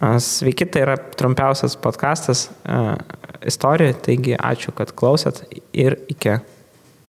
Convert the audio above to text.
Sveiki, tai yra trumpiausias podkastas e, istorijoje, taigi ačiū, kad klausėt ir iki.